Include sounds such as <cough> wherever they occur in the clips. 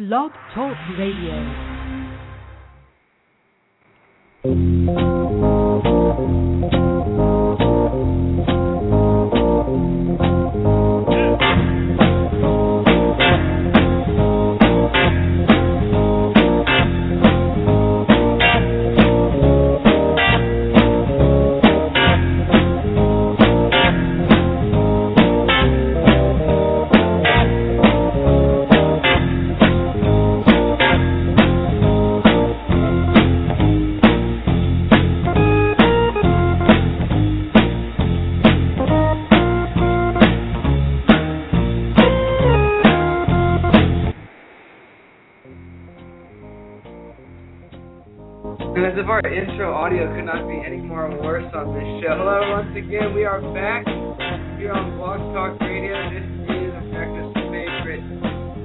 Blog Talk Radio. Are back here on Blog Talk Radio. This is America's favorite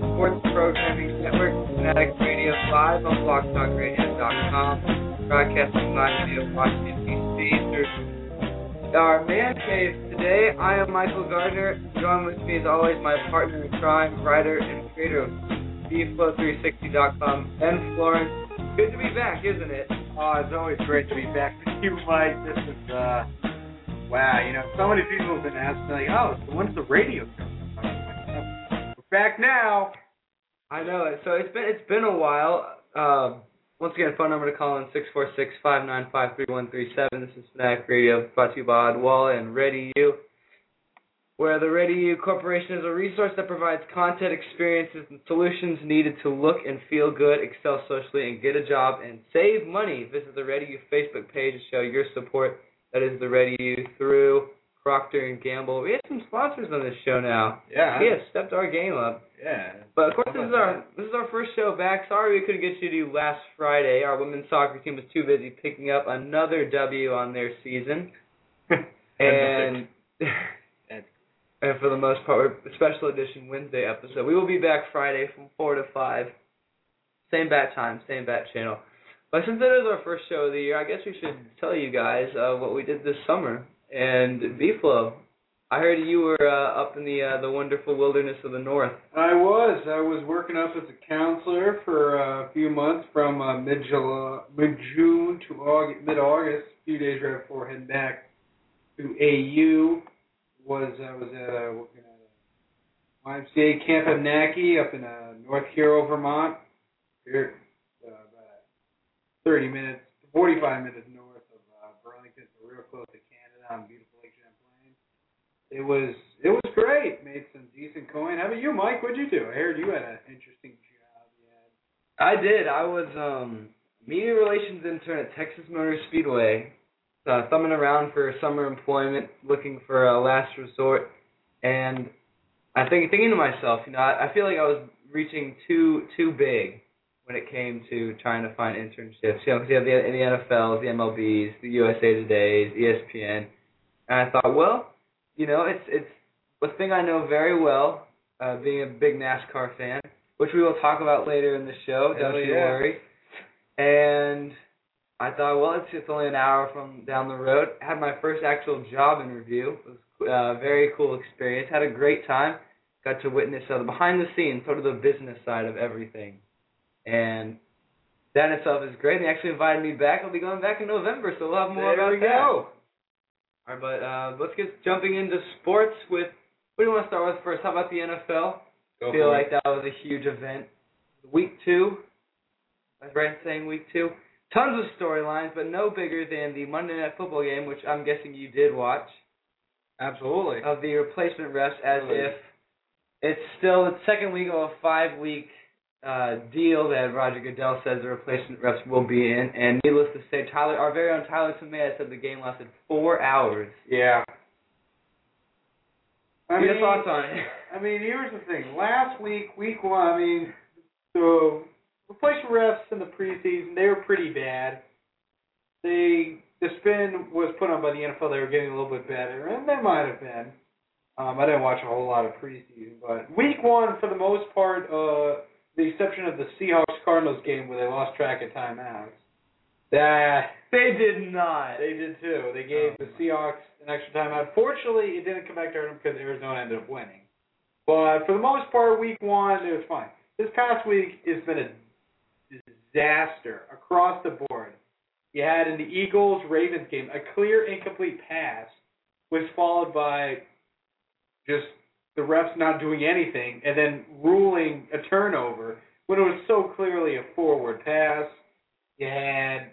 sports programming network, Fanatic Radio, live on blogtalkradio.com, broadcasting live via Washington, D.C. our man cave today. I am Michael Gardner. Join with me, as always, my partner in crime, writer, and creator of BFlow360.com, Ben Florence. Good to be back, isn't it? Oh, it's always great to be back with you, Mike. This is uh wow, you know, so many people have been asking like, Oh, so when's the radio coming? We're back now. I know it. So it's been it's been a while. Um, once again, phone number to call in six four six five nine five three one three seven. This is Fanatic Radio, brought to you by Odwalla and Ready You, where the Ready You Corporation is a resource that provides content, experiences, and solutions needed to look and feel good, excel socially, and get a job and save money. Visit the Ready You Facebook page to show your support. That is the Ready You through Procter and Gamble. We have some sponsors on this show now. Yeah. We have stepped our game up. Yeah. But of course, this is our this is our first show back. Sorry we couldn't get you to last Friday. Our women's soccer team was too busy picking up another W on their season, <laughs> and <laughs> <laughs> and for the most part, a special edition Wednesday episode. We will be back Friday from four to five, same bat time, same bat channel. But since it is our first show of the year, I guess we should tell you guys uh, what we did this summer. And B-Flow, I heard you were uh, up in the uh, the wonderful wilderness of the north. I was. I was working up as a counselor for a few months from uh, mid mid June to August, mid August. A few days right before heading back to AU. Was I was uh, working at a YMCA Camp Abnaki up in uh, North Hero, Vermont. Here, 30 minutes, 45 minutes north of uh, Burlington, so real close to Canada on beautiful Lake Champlain. It was it was great. Made some decent coin. How about you, Mike? What'd you do? I heard you had an interesting job. Had. I did. I was um media relations intern at Texas Motor Speedway, uh, thumbing around for summer employment, looking for a last resort, and I think thinking to myself, you know, I, I feel like I was reaching too too big when it came to trying to find internships. You know, because you have the, the NFLs, the MLBs, the USA Today's, ESPN, and I thought, well, you know, it's it's a thing I know very well, uh, being a big NASCAR fan, which we will talk about later in the show. Hell don't you yeah. worry. And I thought, well, it's it's only an hour from down the road. Had my first actual job interview. It was uh, very cool experience. Had a great time. Got to witness uh, the behind the scenes, sort of the business side of everything, and that in itself is great. They actually invited me back. I'll be going back in November, so we'll have more there about we that. go. All right, but uh, let's get jumping into sports with. What do you want to start with first? How about the NFL? Go I feel like it. that was a huge event. Week two. I was right saying week two. Tons of storylines, but no bigger than the Monday Night Football game, which I'm guessing you did watch, Absolutely. of the replacement refs, as if it's still the second week of a five-week uh, deal that Roger Goodell says the replacement refs will be in. And needless to say, Tyler, our very own Tyler Tomei said the game lasted four hours. Yeah. I Your mean, thoughts on it? <laughs> I mean, here's the thing. Last week, week one, I mean, the replacement refs in the preseason, they were pretty bad. They the spin was put on by the NFL. They were getting a little bit better, and they might have been. Um, I didn't watch a whole lot of preseason, but week one, for the most part, uh, the exception of the Seahawks Cardinals game where they lost track of timeouts. That They did not. they did too. They gave oh. the Seahawks an extra timeout. Fortunately, it didn't come back to hurt them because Arizona ended up winning. But for the most part, week one, it was fine. this past week has been a disaster across the board. You had in the Eagles Ravens game a clear incomplete pass was followed by just the refs not doing anything and then ruling a turnover when it was so clearly a forward pass. You had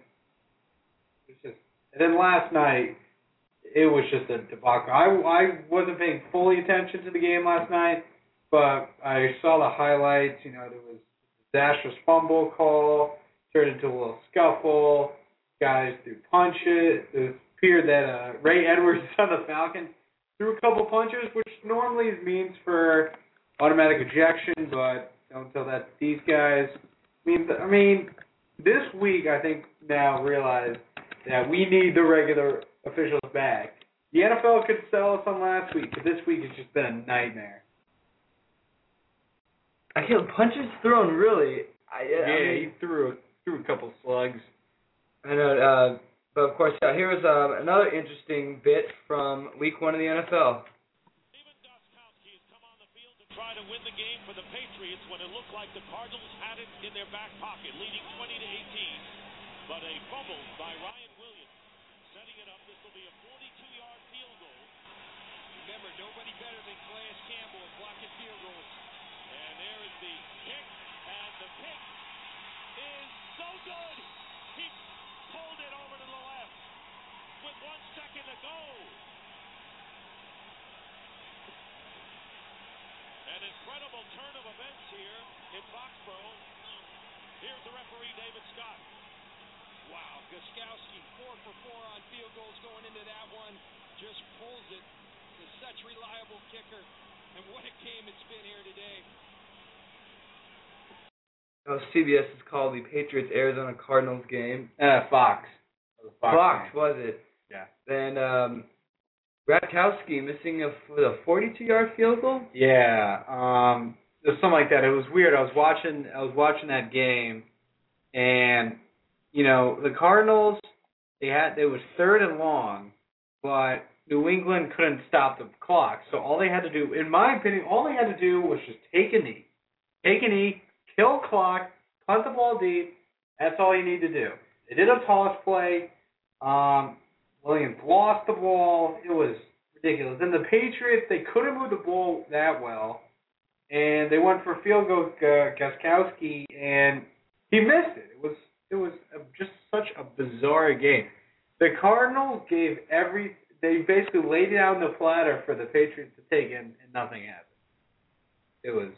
it was just and then last night it was just a debacle. I I wasn't paying fully attention to the game last night, but I saw the highlights. You know, there was disastrous fumble call turned into a little scuffle. Guys threw punches. It appeared that uh, Ray Edwards <laughs> on the Falcons threw a couple punches, which normally means for automatic ejection, but don't tell that to these guys. I mean, I mean, this week I think now realize that we need the regular officials back. The NFL could sell us on last week, but this week it's just been a nightmare. I feel punches thrown really. I, Yeah, I mean, he threw a, threw a couple slugs. I know, uh, but of course, uh, here was uh, another interesting bit from Week One of the NFL. Steven has come on the field to try to win the game for the Patriots when it looked like the Cardinals had it in their back pocket, leading 20 to 18. But a fumble by Ryan Williams, setting it up. This will be a 42-yard field goal. Remember, nobody better than Campbell at blocking field goals. And there is the kick, and the kick is so good. He pulled it over to the left with one second to go. An incredible turn of events here in Foxborough. Here's the referee, David Scott. Wow, Gostkowski, four for four on field goals going into that one. Just pulls it. Is such a reliable kicker. And what a game it's been here today. Oh, CBS is called the Patriots Arizona Cardinals game. Uh, Fox. Fox, was it? Yeah. Then um, Bratkowski missing a, with a 42-yard field goal. Yeah, um, it was something like that. It was weird. I was watching, I was watching that game, and you know the Cardinals, they had, it was third and long, but New England couldn't stop the clock. So all they had to do, in my opinion, all they had to do was just take a knee, take a knee, kill clock, punt the ball deep. That's all you need to do. They did a toss play. Um, Williams lost the ball. It was ridiculous. And the Patriots, they couldn't move the ball that well, and they went for field goal uh, Gostkowski, and he missed it. It was it was just such a bizarre game. The Cardinals gave every they basically laid on the platter for the Patriots to take, and, and nothing happened. It was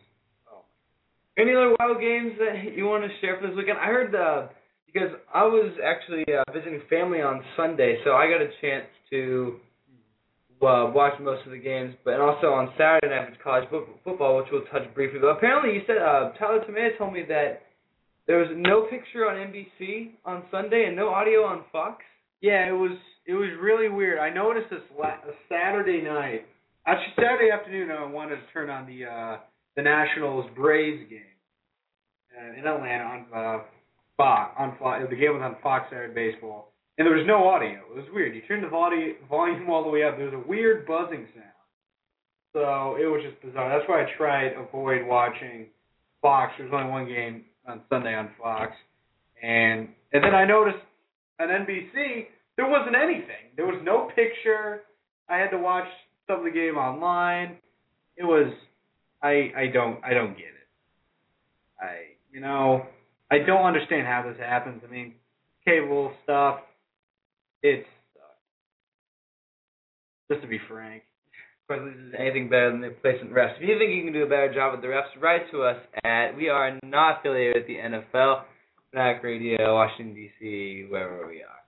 Any other wild games that you want to share for this weekend? I heard uh, because I was actually uh, visiting family on Sunday, so I got a chance to uh, watch most of the games. But and also on Saturday night it's college fo- football, which we'll touch briefly. But apparently, you said uh, Tyler Tomei told me that there was no picture on NBC on Sunday and no audio on Fox. Yeah, it was it was really weird. I noticed this la- Saturday night, actually Saturday afternoon. I wanted to turn on the uh the Nationals Braves game uh, in Atlanta on uh, Fox. On Fox, the game was on Fox Saturday Baseball, and there was no audio. It was weird. You turned the volume volume all the way up. There was a weird buzzing sound. So it was just bizarre. That's why I tried to avoid watching Fox. There was only one game on Sunday on Fox, and and then I noticed on NBC there wasn't anything. There was no picture. I had to watch some of the game online. It was I I don't I don't get it. I you know I don't understand how this happens. I mean cable stuff. It's just to be frank. Of course, this is anything better than the placement refs. If you think you can do a better job with the refs, write to us at we are not affiliated with the NFL, Fanatic Radio, Washington D.C., wherever we are.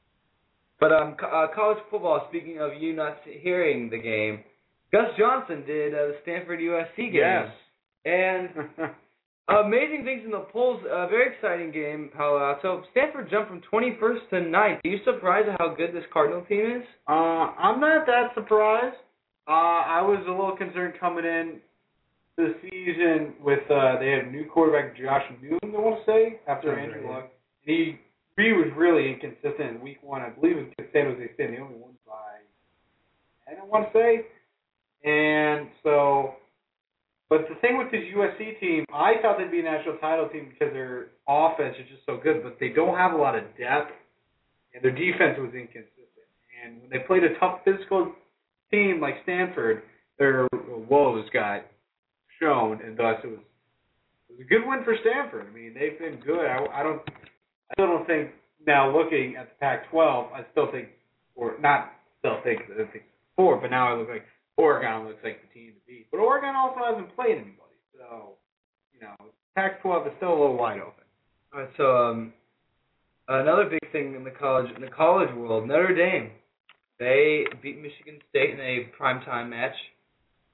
But um, co- uh, college football. Speaking of you not hearing the game, Gus Johnson did uh, the Stanford USC game, Yes. and <laughs> amazing things in the polls. A very exciting game, Palo Alto. Stanford jumped from 21st to 9th. Are you surprised at how good this Cardinal team is? Uh, I'm not that surprised. Uh, I was a little concerned coming in the season with uh, they have new quarterback Josh Newton. I want to say after Sounds Andrew right, Luck, he he was really inconsistent in week one. I believe was San Jose State. They only won by ten. I want to say, and so But the thing with this USC team, I thought they'd be a national title team because their offense is just so good, but they don't have a lot of depth, and their defense was inconsistent. And when they played a tough physical team like Stanford, their woes got shown, and thus it was it was a good win for Stanford. I mean, they've been good. I, I don't, I still don't think now looking at the Pac-12, I still think, or not still think, I think four, but now I look like Oregon looks like the team to beat. But Oregon also hasn't played anybody, so you know, Pac-12 is still a little wide open. All right, so um, another big thing in the college in the college world, Notre Dame, they beat Michigan State in a primetime match,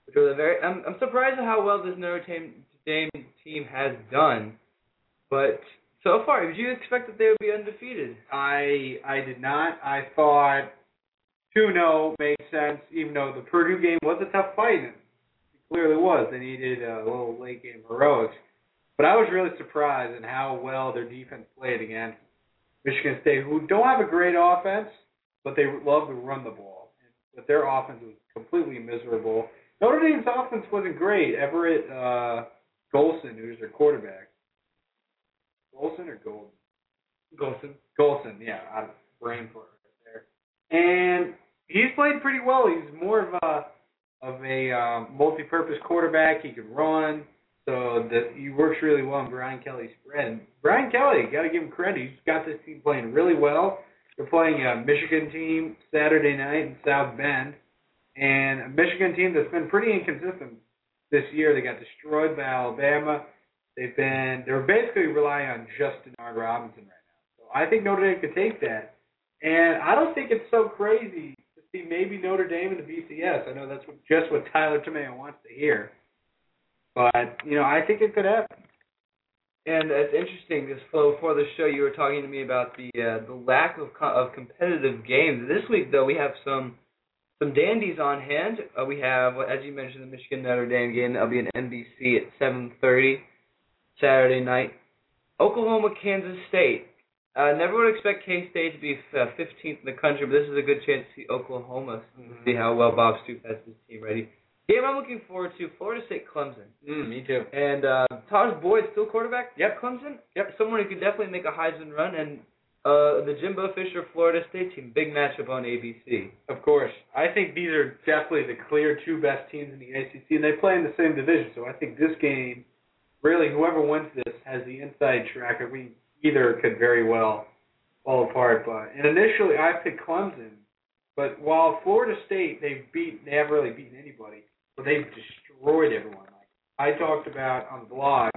which was a very. I'm I'm surprised at how well this Notre Dame, Dame team has done, but so far, did you expect that they would be undefeated? I I did not. I thought 2-0 made sense, even though the Purdue game was a tough fight. And it clearly was. They needed a little late game heroics. But I was really surprised in how well their defense played against Michigan State, who don't have a great offense, but they love to run the ball. But their offense was completely miserable. Notre Dame's offense wasn't great. Everett uh, Golson, who's their quarterback. Golson or Golden? Golson. Golson, yeah, out of brain for it right there. And he's played pretty well. He's more of a of a um, multi-purpose quarterback. He can run, so that he works really well in Brian Kelly's spread. And Brian Kelly, got to give him credit. He's got this team playing really well. They're playing a Michigan team Saturday night in South Bend, and a Michigan team that's been pretty inconsistent this year. They got destroyed by Alabama. They've been they're basically relying on just Denard Robinson right now. So I think Notre Dame could take that. And I don't think it's so crazy see maybe Notre Dame in the BCS. I know that's what, just what Tyler Tomeo wants to hear. But, you know, I think it could happen. And it's interesting because before the show, you were talking to me about the uh, the lack of co- of competitive games. This week, though, we have some some dandies on hand. Uh, we have, as you mentioned, the Michigan Notre Dame game. That'll be an NBC at 7:30 Saturday night. Oklahoma, Kansas State. Uh, never would expect K State to be uh, 15th in the country, but this is a good chance to see Oklahoma Mm-hmm. see how well Bob Stoops has his team ready. Game I'm looking forward to: Florida State, Clemson. Mm, me too. And uh, Tajh Boyd still quarterback. Yep. Clemson. Yep. Someone who could definitely make a Heisman run, and uh, the Jimbo Fisher Florida State team. Big matchup on ABC. Of course. I think these are definitely the clear two best teams in the ACC, and they play in the same division. So I think this game, really, whoever wins this has the inside track. I mean, either could very well fall apart. But and initially, I picked Clemson, but while Florida State they've beat, they haven't really beaten anybody, but they've destroyed everyone. Like I talked about on the blog,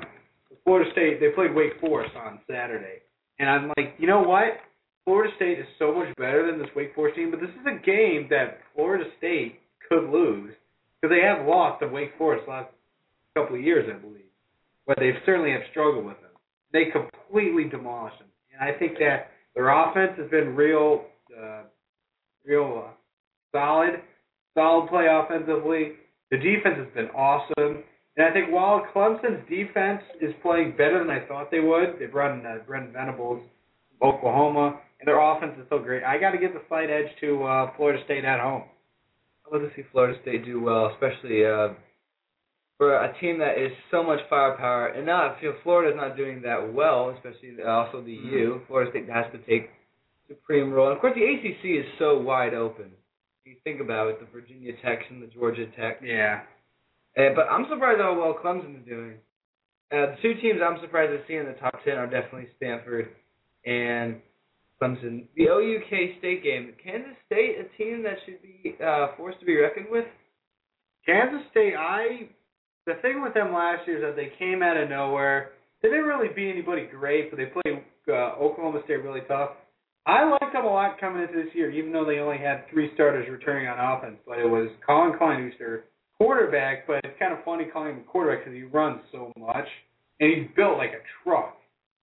Florida State they played Wake Forest on Saturday, and I'm like, you know what? Florida State is so much better than this Wake Forest team, but this is a game that Florida State could lose because they have lost to Wake Forest last couple of years, I believe. But they certainly have struggled with. They completely demolished them, and I think that their offense has been real, uh, real uh, solid, solid play offensively. The defense has been awesome. And I think while Clemson's defense is playing better than I thought they would, they brought in uh, Brent Venables, Oklahoma, and their offense is so great. I got to give the slight edge to uh, Florida State at home. I'd love to see Florida State do well, especially uh, for a team that is so much firepower. And now I feel Florida's not doing that well, especially also the U. Florida State has to take supreme role. And of course, the ACC is so wide open. If you think about it, the Virginia Tech and the Georgia Tech. Yeah. Uh, but I'm surprised how well Clemson is doing. Uh, the two teams I'm surprised to see in the top ten are definitely Stanford and Clemson. The OUK State game, Kansas State, a team that should be uh, forced to be reckoned with. Kansas State, I the thing with them last year is that they came out of nowhere. They didn't really beat anybody great, but they played uh, Oklahoma State really tough. I liked them a lot coming into this year, even though they only had three starters returning on offense. But it was Collin Klein who's their quarterback, but it's kind of funny calling him a quarterback because he runs so much, and he's built like a truck.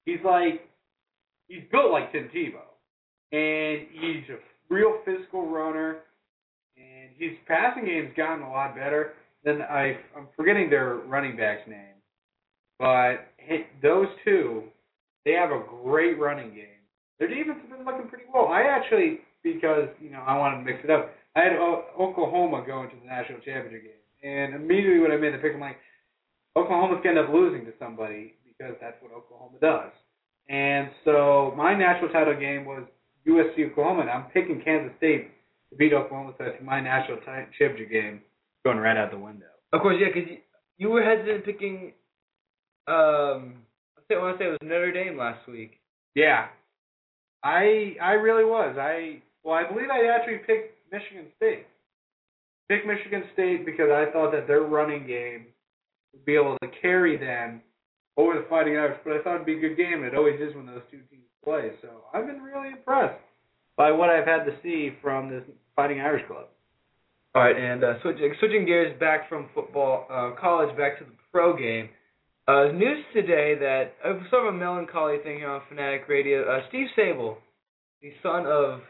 He's like he's built like Tim Tebow, and he's a real physical runner, and his passing game's gotten a lot better. Then I I'm forgetting their running back's name, but hit those two, they have a great running game. Their defense has been looking pretty well. I actually because you know I wanted to mix it up. I had o- Oklahoma going to the national championship game, and immediately when I made the pick, I'm like, Oklahoma's to end up losing to somebody because that's what Oklahoma does. And so my national title game was USC Oklahoma, and I'm picking Kansas State to beat Oklahoma, so think my national championship game going right out the window. Of course, yeah, because you, you were hesitant picking. Um, I want to say it was Notre Dame last week. Yeah, I I really was. I well, I believe I actually picked Michigan State. Pick Michigan State because I thought that their running game would be able to carry them over the Fighting Irish, but I thought it'd be a good game. It always is when those two teams play. So I've been really impressed by what I've had to see from this Fighting Irish club. All right, and uh, switching switching gears back from football, uh, college back to the pro game. Uh, news today that uh, sort of a melancholy thing here on Fanatic Radio. Uh, Steve Sabol, the son of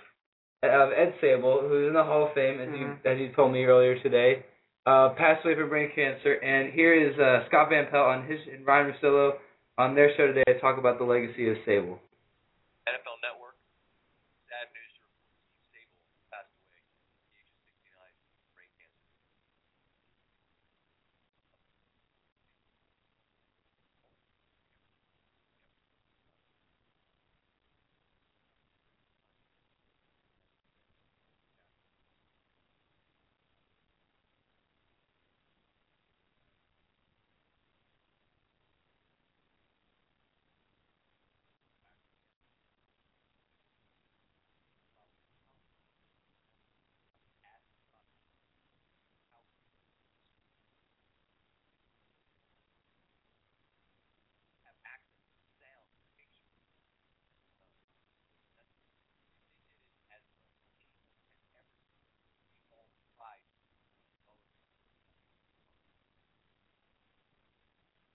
of Ed Sabol, who's in the Hall of Fame, as Mhm. you as you told me earlier today, uh, passed away from brain cancer. And here is uh, Scott Van Pelt on his and Ryan Russillo on their show today to talk about the legacy of Sabol. NFL Network.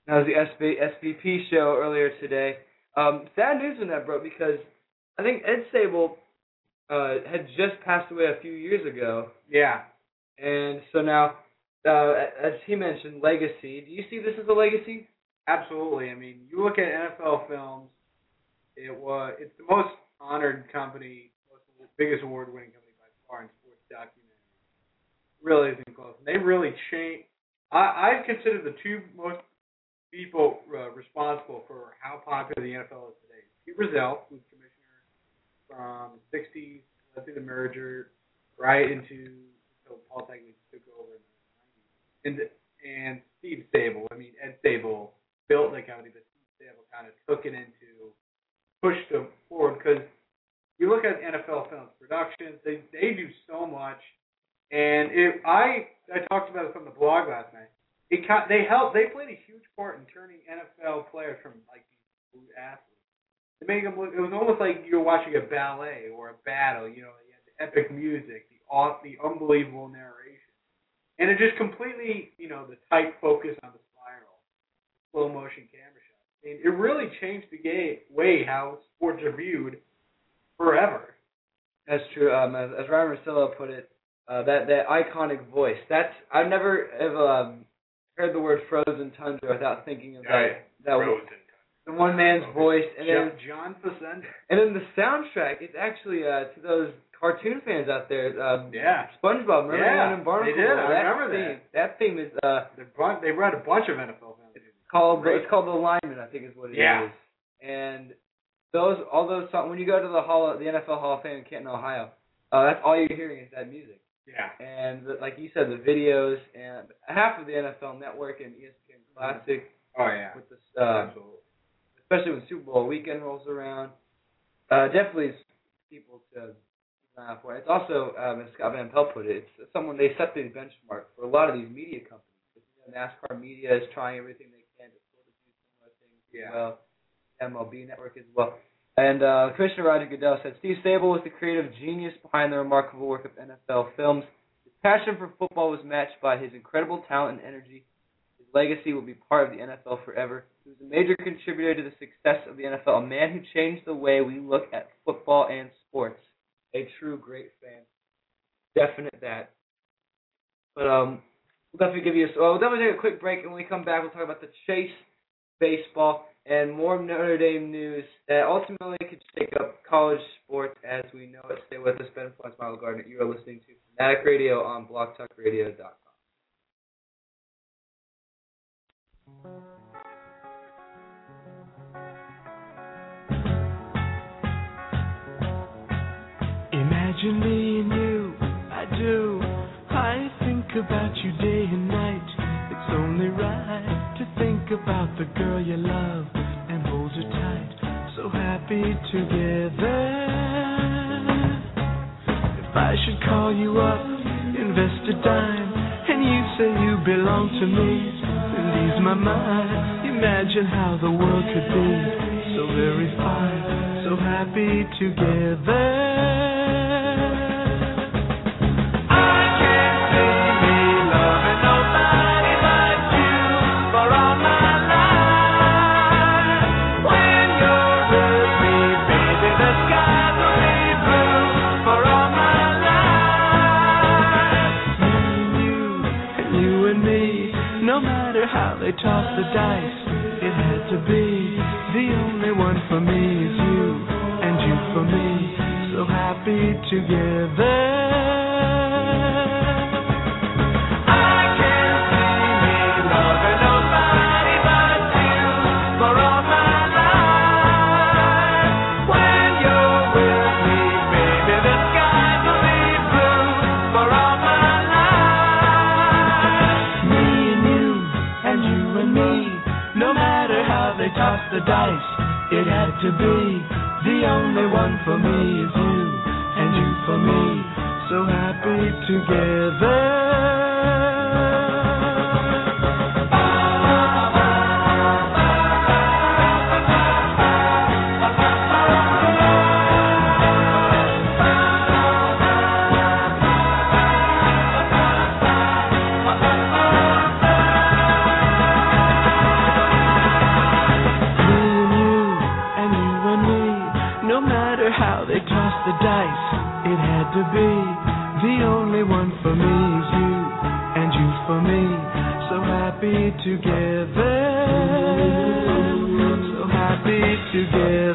That was the SB, SVP show earlier today. Um, sad news when that broke because I think Ed Sabol uh, had just passed away a few years ago, Yeah, and so now, uh, as he mentioned, legacy. Do you see this as a legacy? absolutely. I mean, you look at NFL films. It was it's the most honored company, most biggest award-winning company by far in sports documentary. Really isn't close. And they really changed. I I consider the two most people uh, responsible for how popular the NFL is today. Pete Rozelle, who's commissioner from the '60s, led through the merger right into until Paul Tagliabue took over in the '90s, and and Steve Sabol. I mean, Ed Sabol built the company, but Steve Sabol kind of took it into pushed them forward because you look at NFL films productions, they they do so much, and it I I talked about it from the blog last night. It they help they played a huge part in turning NFL players from like these athletes to make them look. It was almost like you were watching a ballet or a battle. You know, you had the epic music, the aw- the unbelievable narration, and it just completely you know the tight focus on the spiral, slow motion camera shots. And it really changed the game way how sports are viewed forever. That's true. Um, as, as Ryan Russillo put it, uh, that that iconic voice. That's I've never have, um, heard the word frozen tundra without thinking of that. That was the one man's voice, and then John Facenda. and then the soundtrack. It's actually uh, to those cartoon fans out there. Um, Yeah. SpongeBob, remember Yeah, one in Barnacle? they did. I that remember theme, that. theme is uh They brought they brought a bunch of NFL films. called Right. it's called the lineman, I think is what it is. Yeah. And those all those songs when you go to the hall the NFL Hall of Fame in Canton, Ohio, uh, that's all you're hearing is that music. Yeah. And the, like you said, the videos and half of the NFL Network and ESPN Classic Oh yeah. with the uh, especially when Super Bowl weekend rolls around. Uh, definitely people to keep an eye out for. It's also, um, as Scott Van Pelt put it, it's someone they set the benchmark for a lot of these media companies. You know, NASCAR media is trying everything they can to sort of do similar things Yeah. as well. MLB Network as well. And uh, Commissioner Roger Goodell said Steve Sabol was the creative genius behind the remarkable work of NFL films. His passion for football was matched by his incredible talent and energy. His legacy will be part of the NFL forever. He was a major contributor to the success of the NFL, a man who changed the way we look at football and sports. A true great fan. Definite that. But um, we'll definitely give you a. Well, we'll definitely take a quick break, and when we come back, we'll talk about the Chase baseball and more Notre Dame news that ultimately could shake up college sports as we know it. Stay with us, Ben Flores, Milo Gardner. You are listening to Fanatic Radio on BlogTalkRadio.com. Imagine me and you, I do. I think about you day and night. It's only right to think about the girl you love and her tight. So happy together. If I should call you up, invest a dime, and you say you belong to me, then ease my mind. Imagine how the world could be so very fine, so happy together. To be. The only one for me together. Happy together. So happy together.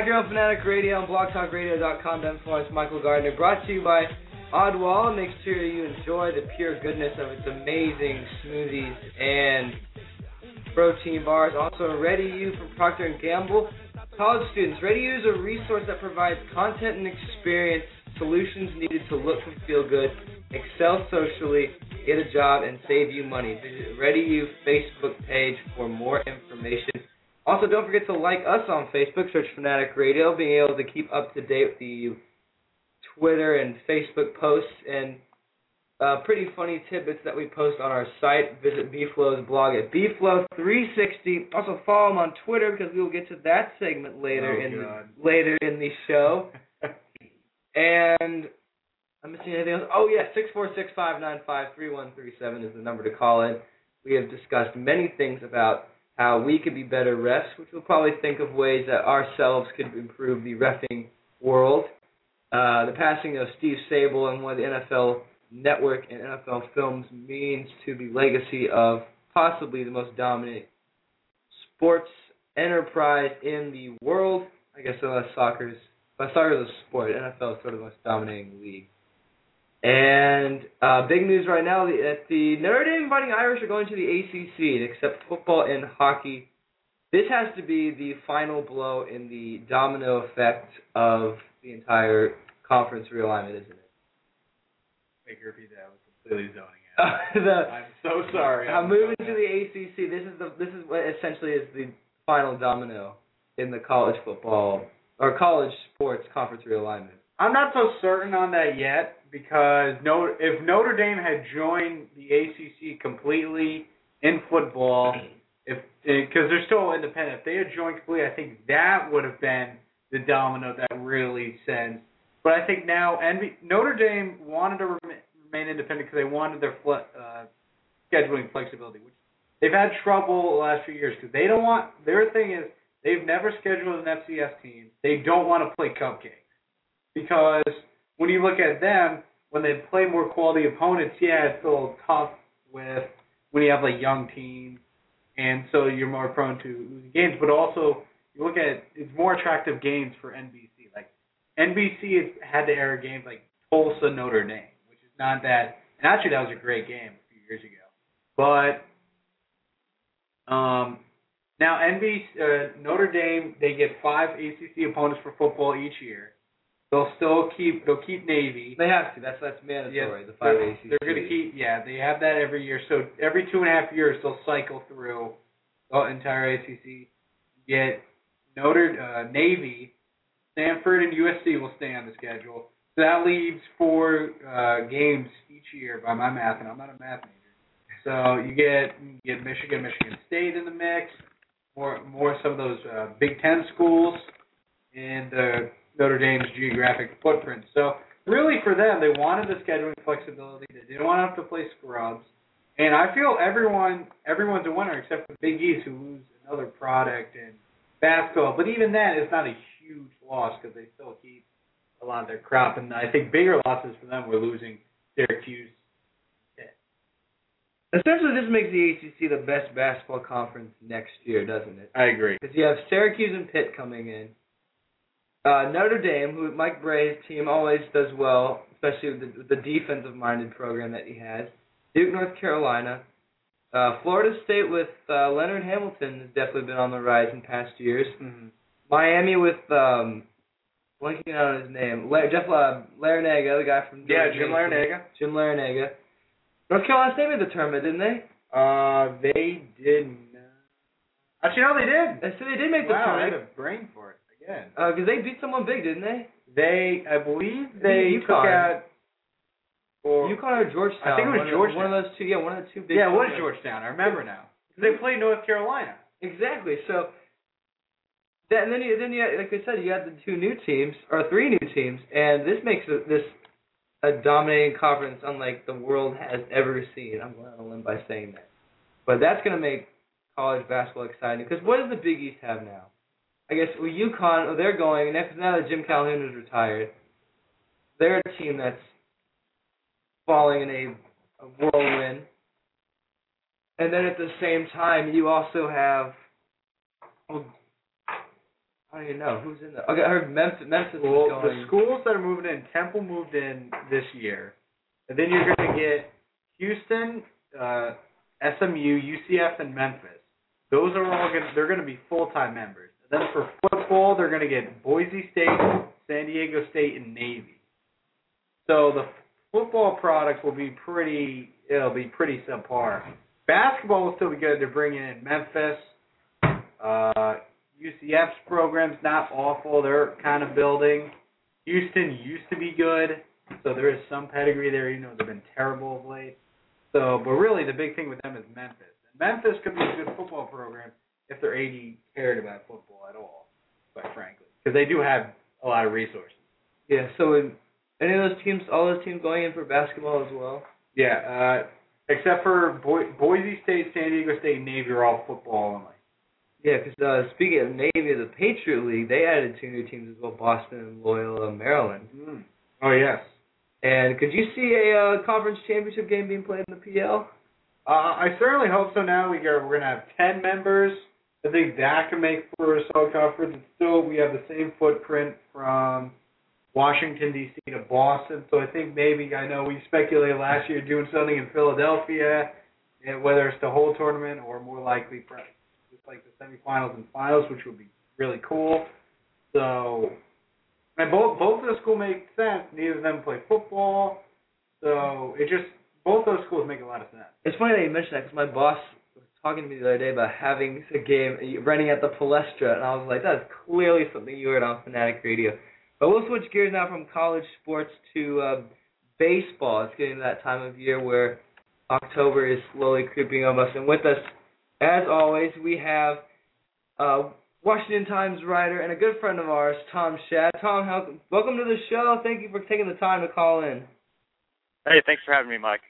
Time. Back on Fanatic Radio on blogtalkradio.com, Ben Florence, Michael Gardner, brought to you by Odwalla. Make sure you enjoy the pure goodness of its amazing smoothies and protein bars. Also, Ready You from Procter & Gamble. College students, Ready You is a resource that provides content and experience solutions needed to look and feel good, excel socially, get a job, and save you money. Visit Ready You Facebook page for more information. Also, don't forget to like us on Facebook. Search Fanatic Radio. Being able to keep up to date with the Twitter and Facebook posts and uh, pretty funny tidbits that we post on our site. Visit BFlow's blog at BFlow360. Also follow him on Twitter because we will get to that segment later Oh, in God. the, later in the show. <laughs> and I'm missing anything else. Oh yeah, six four six five nine five three one three seven is the number to call in. We have discussed many things about how we could be better refs, which we'll probably think of ways that ourselves could improve the refing world. Uh, the passing of Steve Sabol and what the NFL Network and NFL Films means to the legacy of possibly the most dominant sports enterprise in the world. I guess unless soccer's but soccer is a sport. NFL is sort of the most dominating league. And uh, big news right now that the Notre Dame Fighting Irish are going to the ACC and accept football and hockey. This has to be the final blow in the domino effect of the entire conference realignment, isn't it? Make you repeat that. I was completely zoning out. <laughs> the, I'm so sorry. I'm moving to the ACC. This is the this is what essentially is the final domino in the college football or college sports conference realignment. I'm not so certain on that yet because no, if Notre Dame had joined the ACC completely in football, if because they're still independent, if they had joined completely, I think that would have been the domino that really sends. But I think now NB, Notre Dame wanted to remain, independent because they wanted their fle- uh, scheduling flexibility, which they've had trouble the last few years because they don't want. Their thing is they've never scheduled an FCS team. They don't want to play cupcakes because when you look at them, when they play more quality opponents, yeah, it's a little tough with when you have like young teams, and so you're more prone to losing games. But also, you look at it's more attractive games for NBC. Like NBC has had to air games like Tulsa Notre Dame, which is not that. And actually, that was a great game a few years ago. But um, now NBC uh, Notre Dame they get five ACC opponents for football each year. They'll still keep they'll keep Navy. They have to. That's that's mandatory. the five they're, ACC. They're going to keep yeah. They have that every year. So every two and a half years they'll cycle through the entire ACC. Get Notre uh, Navy, Stanford, and USC will stay on the schedule. So that leaves four uh, games each year by my math, and I'm not a math major. So you get you get Michigan, Michigan State in the mix, more more some of those uh, Big Ten schools, and uh, Notre Dame's geographic footprint. So really for them, they wanted the scheduling flexibility. They didn't want to have to play scrubs. And I feel everyone everyone's a winner except for Big East who lose another product in basketball. But even that is not a huge loss because they still keep a lot of their crop. And I think bigger losses for them were losing Syracuse. Essentially, this makes the ACC the best basketball conference next year, doesn't it? I agree. Because you have Syracuse and Pitt coming in. Uh, Notre Dame, who Mike Brey's team always does well, especially with the, with the defensive-minded program that he has. Duke, North Carolina. Uh, Florida State with uh, Leonard Hamilton has definitely been on the rise in past years. Mm-hmm. Miami with um, blanking out on his name, La- Jeff La- Larranaga, the guy from Yeah, Jim. Larranaga. Jim Larranaga. North Carolina State made the tournament, didn't they? Uh, they did not. Actually, no, they did. I said they did make the wow, I had tournament. a brain for it again. Because uh, they beat someone big, didn't they? They, I believe, they Beat took UConn. out. Or, UConn or Georgetown. I think it was one Georgetown. Of, one of those two. Yeah, one of the two big. yeah, it was. Georgetown. I remember now. They played North Carolina. Exactly. So. That, and then you then you like I said you had the two new teams or three new teams and this makes it, this a dominating conference unlike the world has ever seen. I'm going on a limb by saying that, but that's going to make college basketball exciting because what does the Big East have now? I guess well, UConn oh, they're going and that's now that Jim Calhoun is retired, they're a team that's falling in a, a whirlwind. And then at the same time, you also have. Oh, I don't even know who's in the. Okay, I heard Memphis. Memphis Well, is going. the schools that are moving in, Temple moved in this year, and then you're going to get Houston, uh, SMU, UCF, and Memphis. Those are all going. They're going to be full time members. Then for football, they're going to get Boise State, San Diego State, and Navy. So the football product will be pretty. It'll be pretty subpar. Basketball will still be good. They're bringing in Memphis. Uh, UCF's program's not awful. They're kind of building. Houston used to be good, so there is some pedigree there. You know, they've been terrible of late. So, but really, the big thing with them is Memphis. Memphis could be a good football program if their AD cared about football at all, quite frankly, because they do have a lot of resources. yeah. So in any of those teams, all those teams going in for basketball as well. Yeah, uh, except for Bo- Boise State, San Diego State, and Navy are all football only. Yeah, because uh, speaking of Navy, the Patriot League, they added two new teams as well, Boston and Loyola, Maryland. Mm. Oh yes. And could you see a uh, conference championship game being played in the PL? Uh, I certainly hope so. Now we go. We're gonna have ten members I think that can make for a solid conference. Still we have the same footprint from Washington D.C. to Boston, so I think maybe I know we speculated last year doing something in Philadelphia, and whether it's the whole tournament or more likely just like the semifinals and finals, which would be really cool. So, and both both of the schools make sense. Neither of them play football, so it just both those schools make a lot of sense. It's funny that you mentioned that because my boss talking to me the other day about having a game running at the Palestra, and I was like, that's clearly something you heard on Fanatic Radio. But we'll switch gears now from college sports to uh, baseball. It's getting to that time of year where October is slowly creeping on us, and with us, as always, we have uh, Washington Times writer and a good friend of ours, Tom Schad. Tom, welcome to the show. Thank you for taking the time to call in. Hey, thanks for having me, Mike.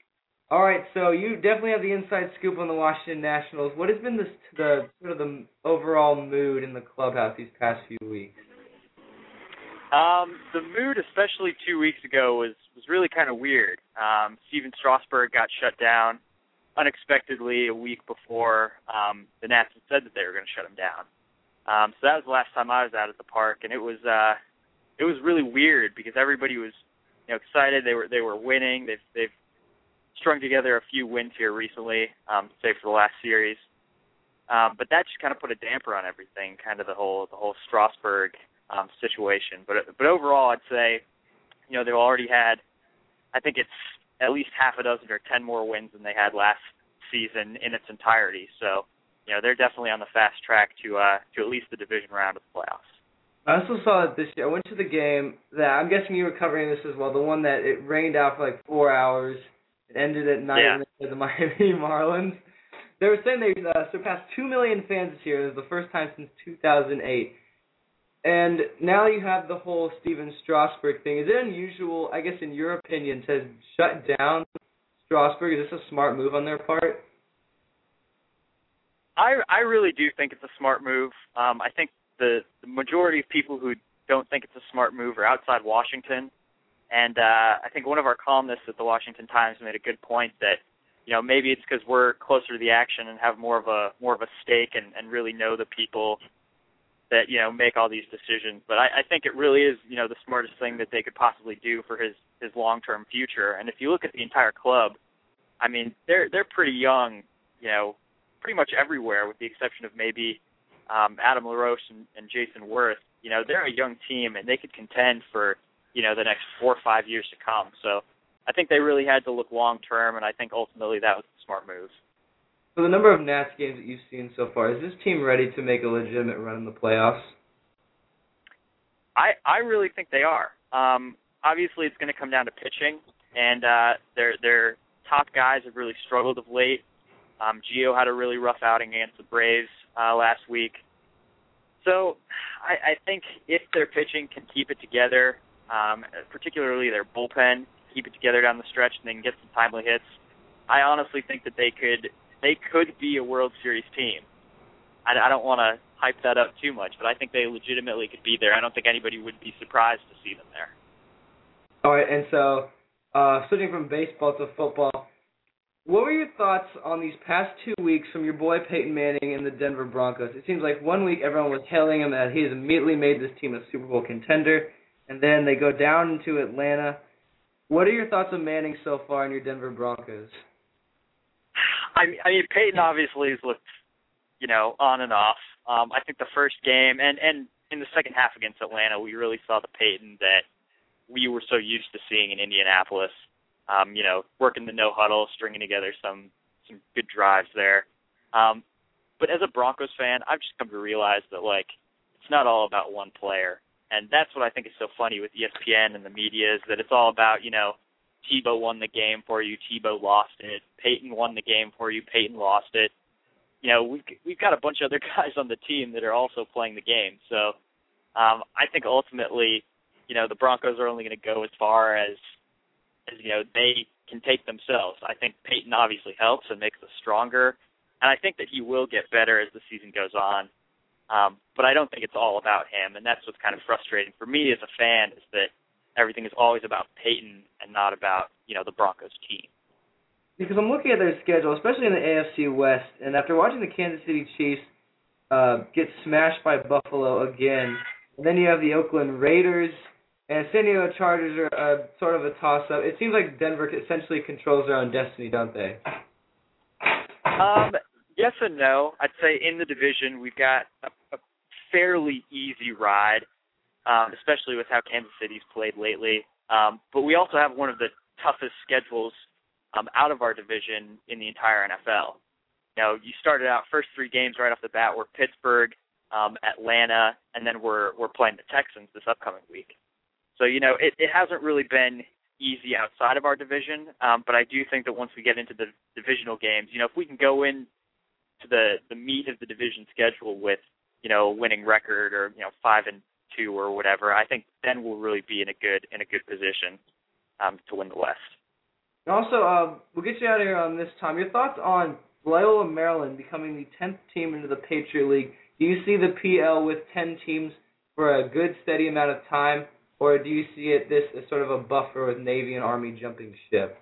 All right, so you definitely have the inside scoop on the Washington Nationals. What has been the the sort of the overall mood in the clubhouse these past few weeks? Um, the mood, especially two weeks ago, was was really kind of weird. Um, Stephen Strasburg got shut down unexpectedly a week before um, the Nats had said that they were going to shut him down. Um, so that was the last time I was out at the park, and it was uh, it was really weird because everybody was you know excited. They were they were winning. They've they've strung together a few wins here recently, um, say for the last series. Um, but that just kind of put a damper on everything, kind of the whole the whole Strasburg um, situation. But but overall, I'd say, you know, they've already had, I think it's at least half a dozen or ten more wins than they had last season in its entirety. So, you know, they're definitely on the fast track to uh, to at least the division round of the playoffs. I also saw it this year. I went to the game that I'm guessing you were covering this as well. The one that it rained out for like four hours. It ended at night Yeah. they played the <laughs> Miami Marlins. They were saying they uh, surpassed two million fans this year. It was the first time since 2008. And now you have the whole Stephen Strasburg thing. Is it unusual, I guess, in your opinion, to shut down Strasburg? Is this a smart move on their part? I I really do think it's a smart move. Um, I think the, the majority of people who don't think it's a smart move are outside Washington, and uh, I think one of our columnists at the Washington Times made a good point that you know maybe it's because we're closer to the action and have more of a more of a stake and, and really know the people that you know make all these decisions. But I, I think it really is you know the smartest thing that they could possibly do for his his long term future. And if you look at the entire club, I mean they're they're pretty young, you know, pretty much everywhere with the exception of maybe um, Adam LaRoche and, and Jayson Werth. You know they're a young team and they could contend for you know the next four or five years to come. So I think they really had to look long term, and I think ultimately that was a smart move. For the number of Nats games that you've seen so far, is this team ready to make a legitimate run in the playoffs? I I really think they are. Um, obviously, it's going to come down to pitching, and uh, their their top guys have really struggled of late. Um, Gio had a really rough outing against the Braves uh, last week. So I, I think if their pitching can keep it together, um, particularly their bullpen, keep it together down the stretch, and they can get some timely hits, I honestly think that they could they could be a World Series team. I, I don't want to hype that up too much, but I think they legitimately could be there. I don't think anybody would be surprised to see them there. All right, and so uh, switching from baseball to football, what were your thoughts on these past two weeks from your boy Peyton Manning and the Denver Broncos? It seems like one week everyone was hailing him that he has immediately made this team a Super Bowl contender, and then they go down into Atlanta. What are your thoughts on Manning so far in your Denver Broncos? I, I mean, Peyton obviously has looked, you know, on and off. Um, I think the first game and and in the second half against Atlanta, we really saw the Peyton that we were so used to seeing in Indianapolis. Um, you know, working the no huddle, stringing together some some good drives there. Um, but as a Broncos fan, I've just come to realize that like it's not all about one player, and that's what I think is so funny with ESPN and the media is that it's all about you know Tebow won the game for you, Tebow lost it. Peyton won the game for you, Peyton lost it. You know, we've we've got a bunch of other <laughs> guys on the team that are also playing the game. So um, I think ultimately, you know, the Broncos are only going to go as far as as you know they can take themselves. I think Peyton obviously helps and makes us stronger, and I think that he will get better as the season goes on. Um, but I don't think it's all about him, and that's what's kind of frustrating for me as a fan is that everything is always about Peyton and not about you know the Broncos team. Because I'm looking at their schedule, especially in the AFC West, and after watching the Kansas City Chiefs uh, get smashed by Buffalo again. And then you have the Oakland Raiders and San Diego Chargers are uh, sort of a toss-up. It seems like Denver essentially controls their own destiny, don't they? Um, yes and no. I'd say in the division we've got a, a fairly easy ride, um, especially with how Kansas City's played lately. Um, but we also have one of the toughest schedules um, out of our division in the entire NFL. You know, you started out first three games right off the bat were Pittsburgh, um, Atlanta, and then we're we're playing the Texans this upcoming week. So you know, it, it hasn't really been easy outside of our division, um, but I do think that once we get into the divisional games, you know, if we can go in to the the meat of the division schedule with you know winning record or you know five and two or whatever, I think then we'll really be in a good in a good position um, to win the West. And also, um, we'll get you out of here on this, Tom. Your thoughts on Loyola Maryland becoming the 10th team into the Patriot League. Do you see the PL with 10 teams for a good, steady amount of time, or do you see it this as sort of a buffer with Navy and Army jumping ship?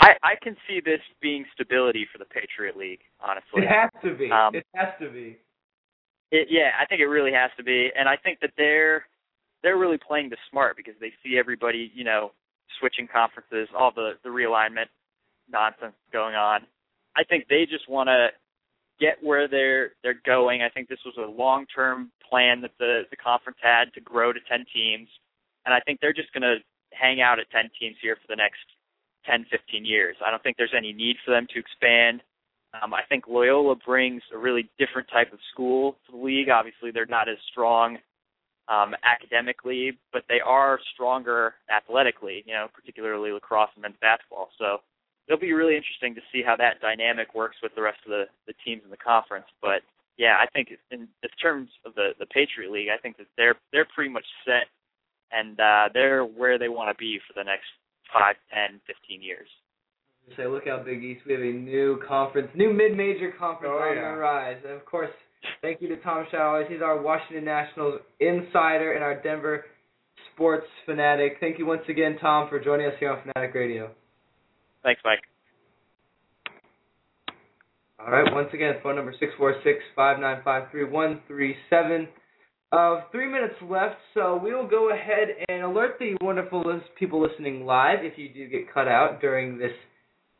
I, I can see this being stability for the Patriot League, honestly. It has to be. Um, it has to be. It, yeah, I think it really has to be, and I think that they're they're really playing the smart because they see everybody, you know, switching conferences, all the the realignment nonsense going on. I think they just want to get where they're they're going. I think this was a long term plan that the the conference had to grow to ten teams, and I think they're just going to hang out at ten teams here for the next 10, 15 years. I don't think there's any need for them to expand. Um, I think Loyola brings a really different type of school to the league. Obviously, they're not as strong um, academically, but they are stronger athletically. You know, particularly lacrosse and men's basketball. So it'll be really interesting to see how that dynamic works with the rest of the, the teams in the conference. But yeah, I think in, in terms of the the Patriot League, I think that they're they're pretty much set, and uh, they're where they want to be for the next five, ten, fifteen years. Say, look out, Big East. We have a new conference, new mid-major conference Oh, on yeah. the rise. And of course, thank you to Tom Showers. He's our Washington Nationals insider and our Denver sports fanatic. Thank you once again, Tom, for joining us here on Fanatic Radio. Thanks, Mike. All right, once again, phone number six four six five nine five three one three seven. Uh, three minutes left, so we will go ahead and alert the wonderful people listening live. If you do get cut out during this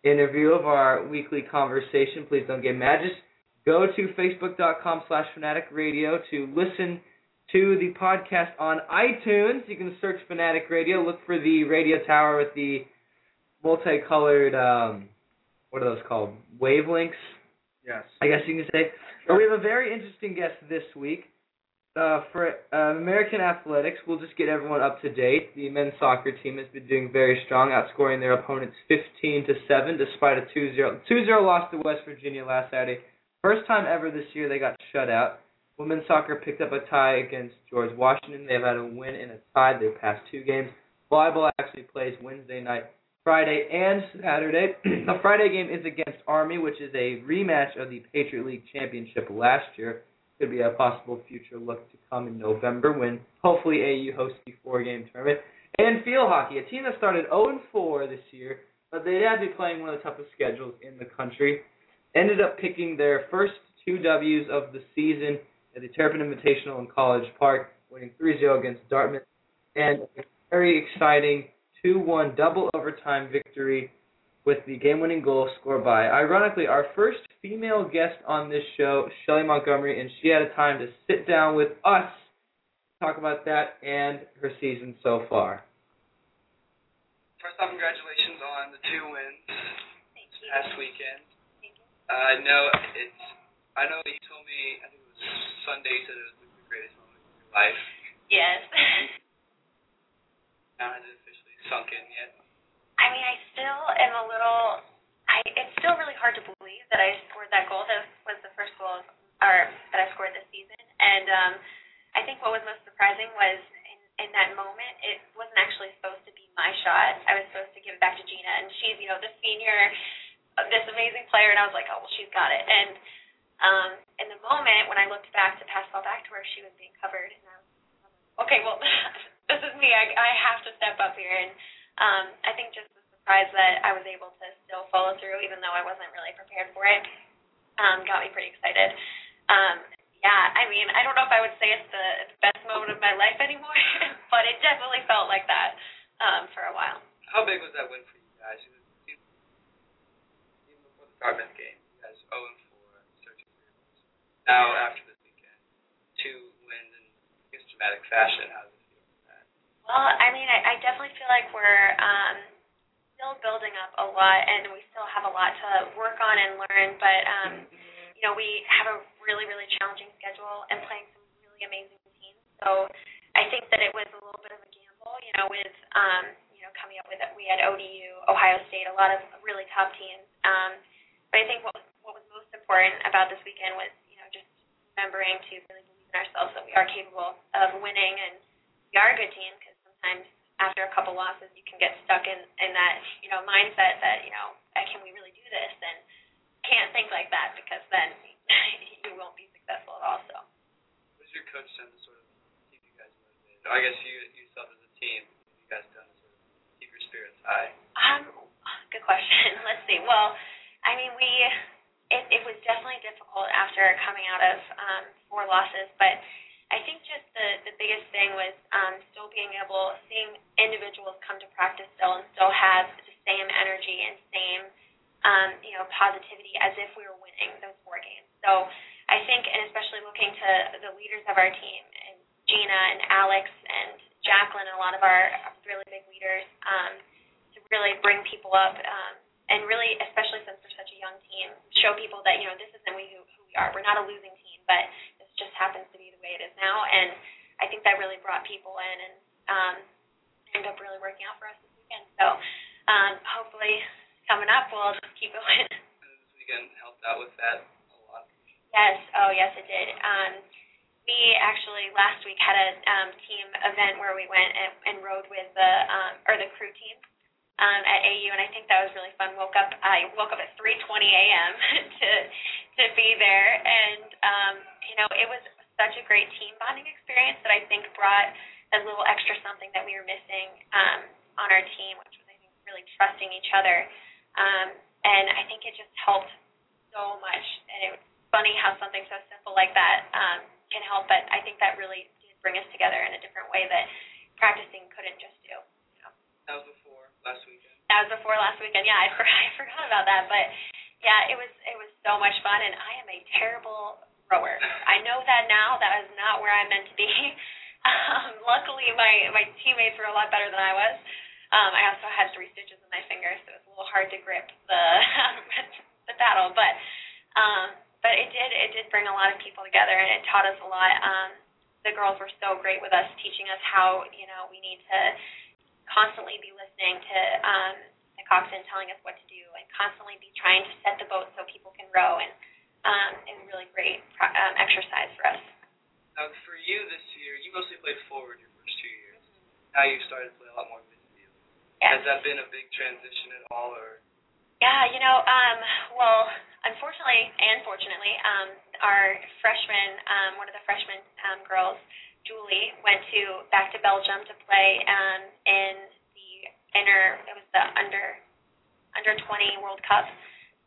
interview of our weekly conversation, please don't get mad. Just go to facebook.com slash fanatic radio to listen to the podcast on iTunes. You can search Fanatic Radio, look for the radio tower with the multicolored, um, what are those called? Wavelengths? Yes. I guess you can say. But we have a very interesting guest this week. Uh, for uh, American Athletics, we'll just get everyone up to date. The men's soccer team has been doing very strong, outscoring their opponents 15 to 7 despite a 2-0 2-0 loss to West Virginia last Saturday. First time ever this year they got shut out. Women's soccer picked up a tie against George Washington. They've had a win and a tie their past two games. Volleyball actually plays Wednesday night, Friday, and Saturday. <clears throat> the Friday game is against Army, which is a rematch of the Patriot League Championship last year. Could be a possible future look to come in November when hopefully AU hosts the four-game tournament. And field hockey, a team that started 0-4 this year, but they had to be playing one of the toughest schedules in the country. Ended up picking their first two W's of the season at the Terrapin Invitational in College Park, winning 3-0 against Dartmouth, and a very exciting 2-1 double overtime victory with the game-winning goal scored by, ironically, our first female guest on this show, Shelly Montgomery, and she had a time to sit down with us talk about that and her season so far. First off, congratulations on the two wins Thank you. past weekend. Thank you. Uh, I know it's. I know that you told me. I think it was Sunday. You said it was the greatest moment of your life. Yes. Now has it officially sunk in yet? I mean, I still am a little. I it's still really hard to believe that I scored that goal. That was the first goal, or that I scored this season. And um, I think what was most surprising was in, in that moment, it wasn't actually supposed to be my shot. I was supposed to give it back to Gina, and she's you know the senior, this amazing player, and I was like, oh well, she's got it. And um, in the moment when I looked back to pass the ball back to her, she was being covered, and I was okay. Well, <laughs> this is me. I I have to step up here and. Um, I think just the surprise that I was able to still follow through, even though I wasn't really prepared for it. um, got me pretty excited. Um, yeah, I mean, I don't know if I would say it's the, the best moment of my life anymore, <laughs> but it definitely felt like that um, for a while. How big was that win for you guys? Even before the Dartmouth game, you guys 0 and 4, searching for. Now after this weekend, two wins in dramatic fashion. How does it feel? with that? Well, I mean, I, I definitely feel like we're um, still building up a lot, and we still have a lot to work on and learn. But um, you know, we have a really, really challenging schedule and playing some really amazing teams. So I think that it was a little bit of a gamble, you know, with um, you know coming up with it. We had ODU, Ohio State, a lot of really top teams. Um, but I think what was, what was most important about this weekend was you know just remembering to really believe in ourselves that we are capable of winning and we are a good team because sometimes after a couple losses you can get stuck in in that you know mindset that you know uh, can we really do this and can't think like that because then <laughs> you won't be successful at all. So What has your coach done to sort of keep you guys motivated? I guess you yourself as a team, what have you guys done to sort of keep your spirits high? um, good question. <laughs> Let's see. Well, I mean we it it was definitely difficult after coming out of um, four losses, but I think just the the biggest thing was um, still being able seeing individuals come to practice still and still have the same energy and same um, you know positivity as if we were winning those four games. So I think, and especially looking to the leaders of our team and Gina and Alex and Jacqueline and a lot of our really big leaders um, to really bring people up um, and really, especially since we're such a young team, show people that you know this isn't we who, who we are. We're not a losing team, but this just happens to be way it is now. And I think that really brought people in and um, ended up really working out for us this weekend. So um, hopefully coming up we'll just keep going. <laughs> And this weekend helped out with that a lot. Yes. Oh, yes, it did. Um, we actually last week had a um, team event where we went and, and rode with the um, or the crew team um, at AU, and I think that was really fun. Woke up, I woke up at 3:20 a.m. <laughs> to to be there, and um, you know, it was such a great team bonding experience that I think brought a little extra something that we were missing um, on our team, which was I think really trusting each other. Um, and I think it just helped so much. And it was funny how something so simple like that um, can help, but I think that really did bring us together in a different way that practicing couldn't just do. You know. That was before last weekend. That was before last weekend. Yeah, I, for, <laughs> I forgot about that, but yeah, it was it was so much fun, and I am a terrible rower. I know that now. That is not where I'm meant to be. <laughs> Um, luckily, my my teammates were a lot better than I was. Um, I also had three stitches in my fingers, so it was a little hard to grip the <laughs> the paddle. But um, but it did it did bring a lot of people together, and it taught us a lot. Um, the girls were so great with us, teaching us how you know we need to constantly be listening to um, the coxswain telling us what to do, and constantly be trying to set the boat so people can row. And um, was really great um, exercise for us. Now for you this year, you mostly played forward your first two years. Now you've started to play a lot more midfield. Yeah. Has that been a big transition at all, or Yeah, you know, um, well, unfortunately and fortunately, um, our freshman, um, one of the freshman um, girls, Julie, went to back to Belgium to play um, in the inner. It was the under under 20 World Cup.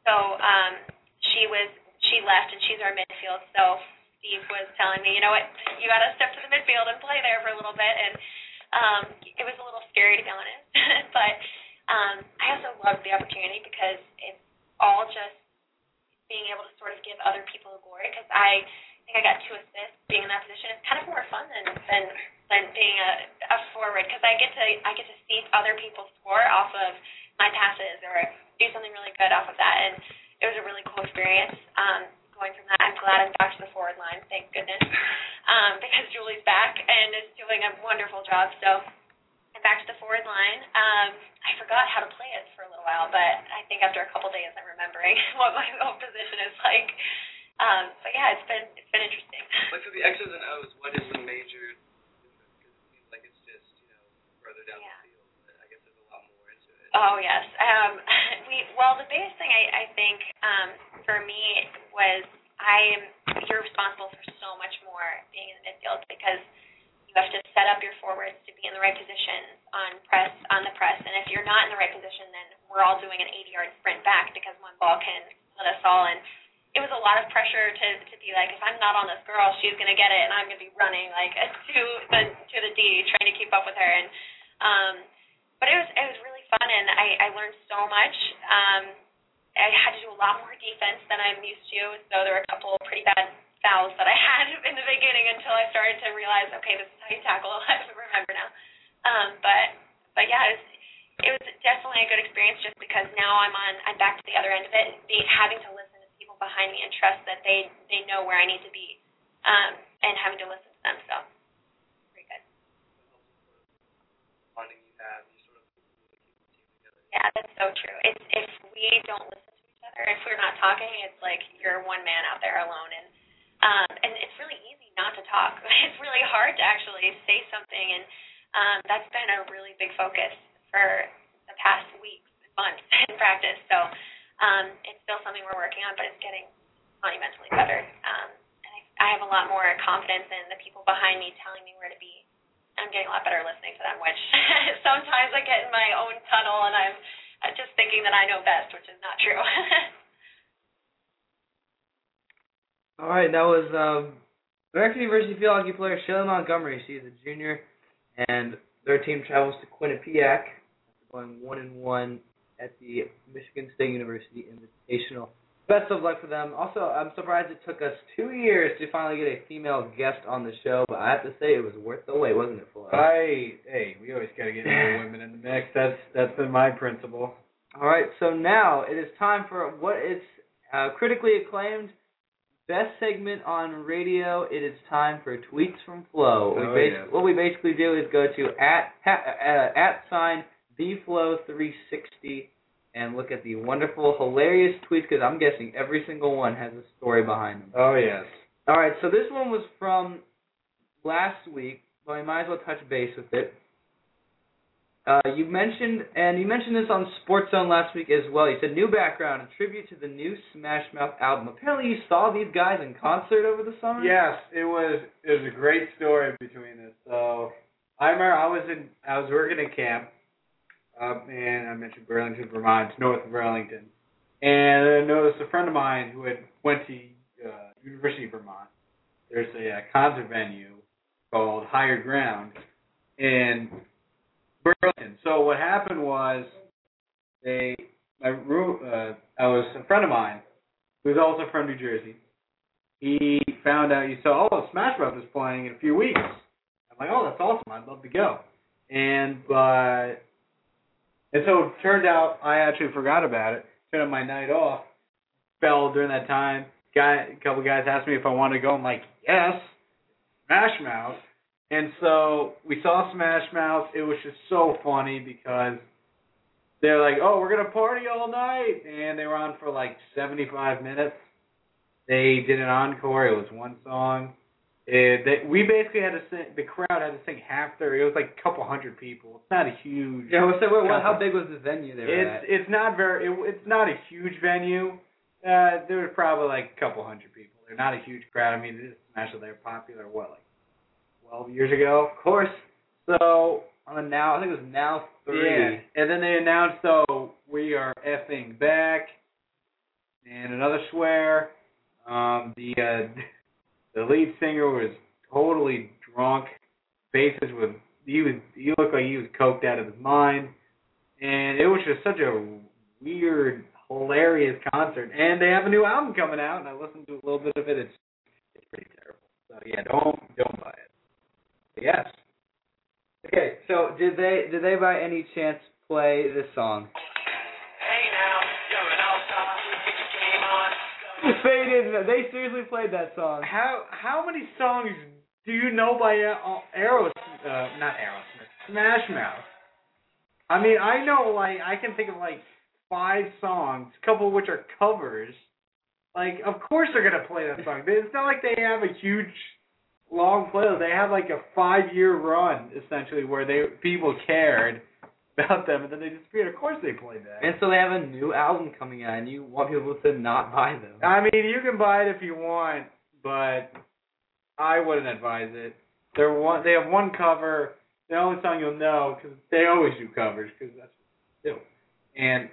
So um, she was she left and she's our midfield. So Steve was telling me, you know what, you got to step to the midfield and play there for a little bit, and um, it was a little scary to be honest, <laughs> but um, I also loved the opportunity because it's all just being able to sort of give other people the glory. Because I think I got two assists being in that position. It's kind of more fun than than than being a, a forward because I get to I get to see other people score off of my passes or do something really good off of that, and it was a really cool experience. Um, going from that, I'm glad I'm back to the forward line. Thank goodness, um, because Julie's back and is doing a wonderful job. So. I'm back to the forward line. Um, I forgot how to play it for a little while, but I think after a couple days, I'm remembering <laughs> what my own position is like. Um, but yeah, it's been it's been interesting. like for the X's and O's, what is the major? Because it seems like it's just you know further down Yeah. the field, but I guess there's a lot more into it. Oh yes. Um, <laughs> we well, the biggest thing I, I think um, for me was I am you're responsible for so much more being in the midfield because you have to set up your forwards to be in the right positions on press on the press, and if you're not in the right position, then we're all doing an 80-yard sprint back because one ball can split us all, and it was a lot of pressure to to be like, if I'm not on this girl, she's gonna get it, and I'm gonna be running like <laughs> to the to the D, trying to keep up with her. And um, but it was it was really fun, and I I learned so much. Um, I had to do a lot more defense than I'm used to, so there were a couple pretty bad fouls that I <laughs> had in the beginning until I started to realize, okay, this is how you tackle. I <laughs> remember now. Um, but but yeah, it was it was definitely a good experience just because now I'm on I'm back to the other end of it, be, having to listen to people behind me and trust that they they know where I need to be, um, and having to listen to them. So pretty good. bonding you have, you sort of really keep the team together. Yeah, that's so true. It's if we don't listen to each other, if we're not talking, it's like you're one man out there alone, and um, and it's really easy not to talk. <laughs> It's really hard to actually say something, and um, that's been a really big focus for the past weeks and months <laughs> in practice. So um, it's still something we're working on, but it's getting monumentally better. Um, and I, I have a lot more confidence in the people behind me telling me where to be. I'm getting a lot better listening to them, which <laughs> sometimes I get in my own tunnel and I'm just thinking that I know best, which is not true. <laughs> All right, that was um, American University field hockey player Shelly Montgomery. She is a junior, and their team travels to Quinnipiac, going one and one at the Michigan State University Invitational. Best of luck for them. Also, I'm surprised it took us two years to finally get a female guest on the show, but I have to say it was worth the wait, wasn't it, us? I hey, we always gotta get more women in the mix. That's that's been my principle. All right, so now it is time for what is uh, critically acclaimed best segment on radio. It is time for tweets from Flo. Oh, we yeah. What we basically do is go to at ha, uh, at sign bflow360 and look at the wonderful, hilarious tweets because I'm guessing every single one has a story behind them. Oh yes. All right, so this one was from last week, but I might as well touch base with it. Uh, you mentioned, and you mentioned this on Sports Zone last week as well. You said new background, a tribute to the new Smash Mouth album. Apparently, you saw these guys in concert over the summer. Yes, it was it was a great story between this. So I remember I was in I was working at camp, up in I mentioned Burlington, Vermont, north of Burlington, and I noticed a friend of mine who had went to uh, University of Vermont. There's a, uh concert venue called Higher Ground in Burlington. So what happened was they my room uh, I was a friend of mine who's also from New Jersey he found out he saw oh Smash Bros is playing in a few weeks. I'm like, oh that's awesome, I'd love to go. And but and so it turned out I actually forgot about it. Turned out my night off fell during that time. Guy a couple guys asked me if I wanted to go. I'm like, yes, Smash Mouth. And so we saw Smash Mouth. It was just so funny because they're like, oh, we're gonna party all night, and they were on for like 75 minutes. They did an encore. It was one song. It, they, we basically had to sing. The crowd had to sing half their. It was like a couple hundred people. It's not a huge. Yeah, that, what, what, how big was the venue there? It's at? it's not very. It, it's not a huge venue. Uh, there was probably like a couple hundred people. They're not a huge crowd. I mean, this is Smash. They were popular. What like 12 years ago? Of course. So On the now, I think it was now three. yeah, and then they announced, "So we are effing back," and another swear. Um, the uh, <laughs> the lead singer was totally drunk. Faces with he was he looked like he was coked out of his mind, and it was just such a weird, hilarious concert. And they have a new album coming out, and I listened to a little bit of it. It's it's pretty terrible. So yeah, don't don't buy it. But yes. Okay, so did they did they by any chance play this song? They. They seriously played that song. How how many songs do you know by uh, Aerosmith? Uh, not Aerosmith. Smash Mouth. I mean, I know like I can think of like five songs, a couple of which are covers. Like, of course they're gonna play that song. It's not like they have a huge, long playlist. They have like a five-year run essentially where they people cared about them, and then they disappeared. Of course they played that. And so they have a new album coming out, and you want people to not buy them. I mean, you can buy it if you want, but I wouldn't advise it. They're one. They have one cover. The only song you'll know because they always do covers because that's what they do. And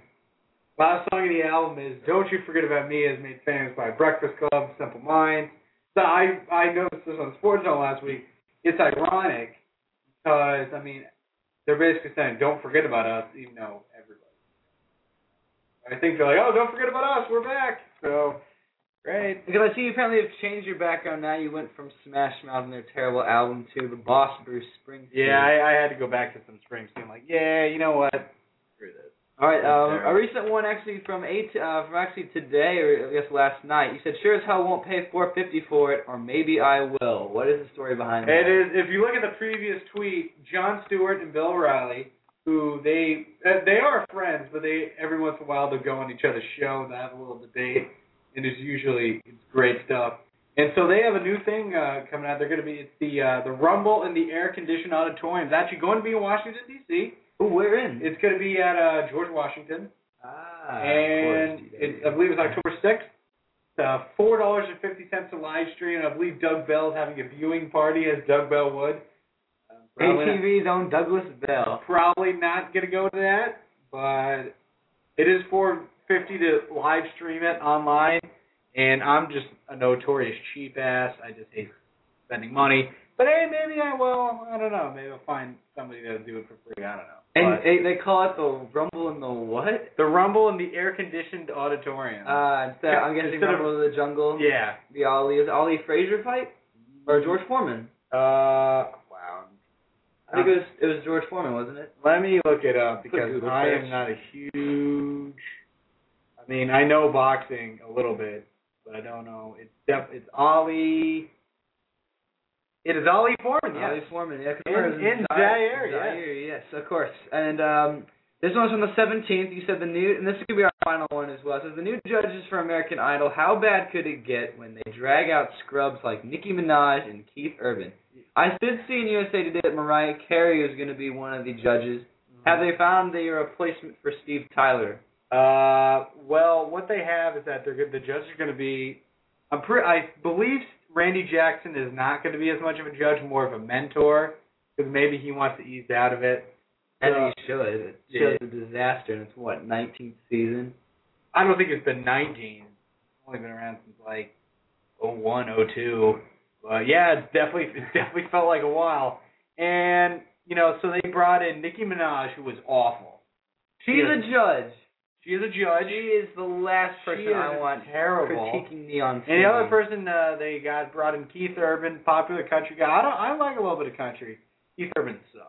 Last song of the album is "Don't You Forget About Me" is made famous by Breakfast Club, Simple Minds. So I I noticed this on Sports Zone last week. It's ironic because I mean they're basically saying don't forget about us, even though everybody. I think they're like, oh, don't forget about us, we're back. So great. Because I see you apparently have changed your background now. You went from Smash Mouth and their terrible album to the Boss Bruce Springsteen. Yeah, I, I had to go back to some Springsteen. Like, yeah, you know what? Screw this. All right, um, a recent one actually from eight, uh, from actually today or I guess last night. You said sure as hell won't pay four fifty for it, or maybe I will. What is the story behind It that? is. If you look at the previous tweet, Jon Stewart and Bill O'Reilly, who they uh, they are friends, but they every once in a while they'll go on each other's show and have a little debate, and it's usually it's great stuff. And so they have a new thing uh, coming out. They're going to be it's the uh, the Rumble in the air conditioned auditorium. It's actually going to be in Washington D.C. Ooh, we're in. It's going to be at uh, George Washington, ah, and it, I believe it's October sixth. Uh, Four dollars and fifty cents a live stream. I believe Doug Bell's having a viewing party, as Doug Bell would. Um, probably not- ATV's own Douglas Bell. probably not gonna go to that, but it is four fifty to live stream it online, and I'm just a notorious cheap ass. I just hate spending money. But hey, maybe I will. I don't know. Maybe I'll find somebody that'll do it for free. I don't know. And they, they call it the Rumble in the what? the Rumble in the air conditioned auditorium. Uh, instead, I'm guessing Instead Rumble of the Jungle. yeah. The Ali is it Ali Frazier fight or George Foreman. Uh. Wow. I think it was it was George Foreman, wasn't it? Let me look it up because Google I search. am not a huge. I mean, I know boxing a little bit, but I don't know. It's def- it's Ali. It is Ali Foreman. Yes. Ali Foreman, yeah. In- was in Zaire, Zaire, yes. Zaire, yes, of course. And um, this one's from the 17th. You said the new, and this could be our final one as well. It says the new judges for American Idol. How bad could it get when they drag out scrubs like Nicki Minaj and Keith Urban? I did see in USA Today that Mariah Carey was going to be one of the judges. Have they found the replacement for Steve Tyler? Uh, well, what they have is that they're good. The judges are going to be. I'm pre- I believe Randy Jackson is not going to be as much of a judge, more of a mentor, because maybe he wants to ease out of it. And Uh, he should. It yeah. shows a disaster, and it's what 19th season. I don't think it's been 19. It's only been around since like 01, 02. But yeah, it's definitely it definitely felt like a while. And you know, so they brought in Nicki Minaj, who was awful. She's Yes. a judge. She is a judge. She is the last person I want terrible. critiquing me on. And the other person uh, they got brought in Keith Urban, popular country guy. I don't I like a little bit of country. Keith Urban sucks.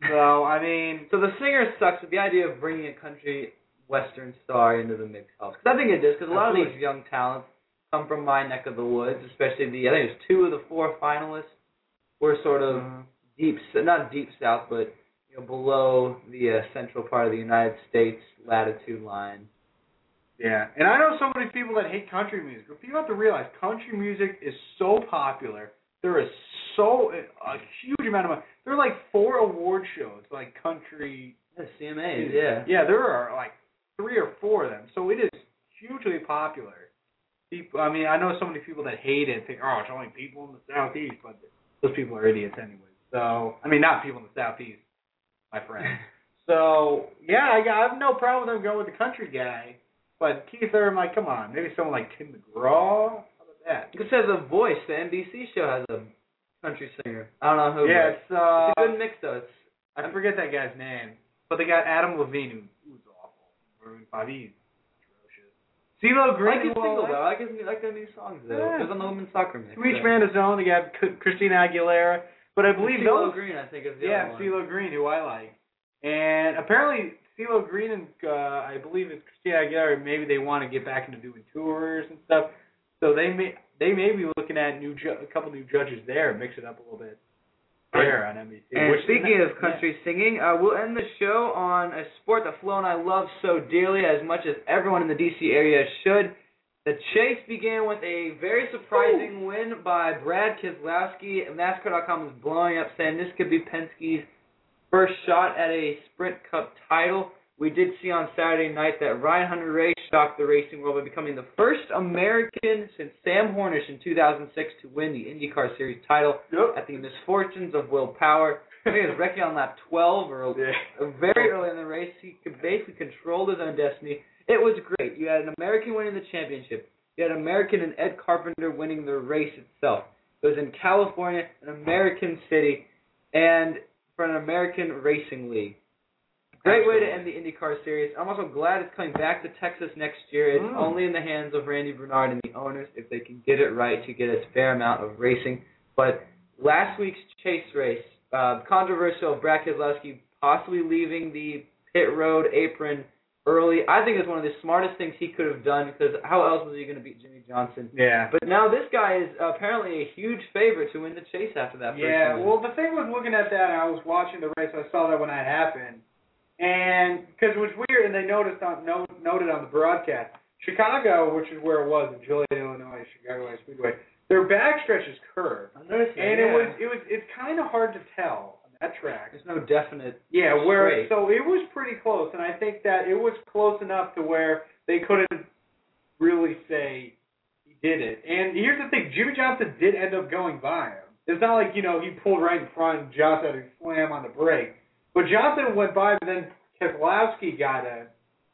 <laughs> So I mean, So the singer sucks, but the idea of bringing a country western star into the mix helps. 'Cause I think it does, because a lot of these young talents come from my neck of the woods, especially the I think it's two of the four finalists were sort of Mhm. deep, not deep south, but below the uh, central part of the United States latitude line. Yeah, and I know so many people that hate country music. But people have to realize country music is so popular. There is so a huge amount of money. There are like four award shows, like country. Yeah, CMAs, yeah. Yeah, there are like three or four of them. So it is hugely popular. People, I mean, I know so many people that hate it. Think, oh, it's only people in the southeast, but those people are idiots anyway. So, I mean, not people in the southeast, my friend. <laughs> So yeah, I, got, I have no problem with them going with the country guy. But Keith Urban, like, come on, maybe someone like Tim McGraw. How about that? This has a voice. The NBC show has a country singer. I don't know who. yeah, it's uh, it's a good mix though. It's I forget that guy's name, but they got Adam Levine, who, who's awful. Maroon Five, he's atrocious. CeeLo I Green, like his single though. I like his like their new songs though. Yeah. It was on the women's soccer mix. To each so. man his own. They got Christina Aguilera, but I believe CeeLo those. Green, I think, is the yeah, other one. CeeLo Green, who I like, and apparently CeeLo Green and uh, I believe it's Christina Aguilera. Maybe they want to get back into doing tours and stuff. So they may they may be looking at new ju- a couple new judges there, mix it up a little bit there on NBC. And which- speaking of country singing, uh, we'll end the show on a sport that Flo and I love so dearly, as much as everyone in the DC area should. The chase began with a very surprising win by Brad Keselowski. NASCAR.com is blowing up, saying this could be Penske's first shot at a Sprint Cup title. We did see on Saturday night that Ryan Hunter-Reay shocked the racing world by becoming the first American since Sam Hornish in 2006 to win the IndyCar Series title Yep. at the misfortunes of Will Power. I think it was wrecking on lap 12 or Yeah. very oh. early in the race. He could basically control his own destiny. It was great. You had an American winning the championship. You had an American and Ed Carpenter winning the race itself. It was in California, an American city, and for an American racing league. Great way to end the IndyCar series. I'm also glad it's coming back to Texas next year. It's Mm. only in the hands of Randy Bernard and the owners if they can get it right to get a fair amount of racing. But last week's chase race, uh, controversial, Brad Keselowski possibly leaving the pit road apron early. I think it's one of the smartest things he could have done because how else was he going to beat Jimmie Johnson? Yeah. But now this guy is apparently a huge favorite to win the chase after that. Yeah, well, the thing was looking at that, I was watching the race. I saw that when that happened, and because it was weird, and they noticed on no, noted on the broadcast, Chicago, which is where it was in Joliet, Illinois, Chicago Speedway, their backstretch is curved, and yeah. it was it was it's kind of hard to tell that track. There's no definite. Yeah, where straight. so it was pretty close, and I think that it was close enough to where they couldn't really say he did it. And here's the thing: Jimmie Johnson did end up going by him. It's not like you know he pulled right in front and Johnson had to slam on the brake, but Johnson went by, but then Keselowski got in.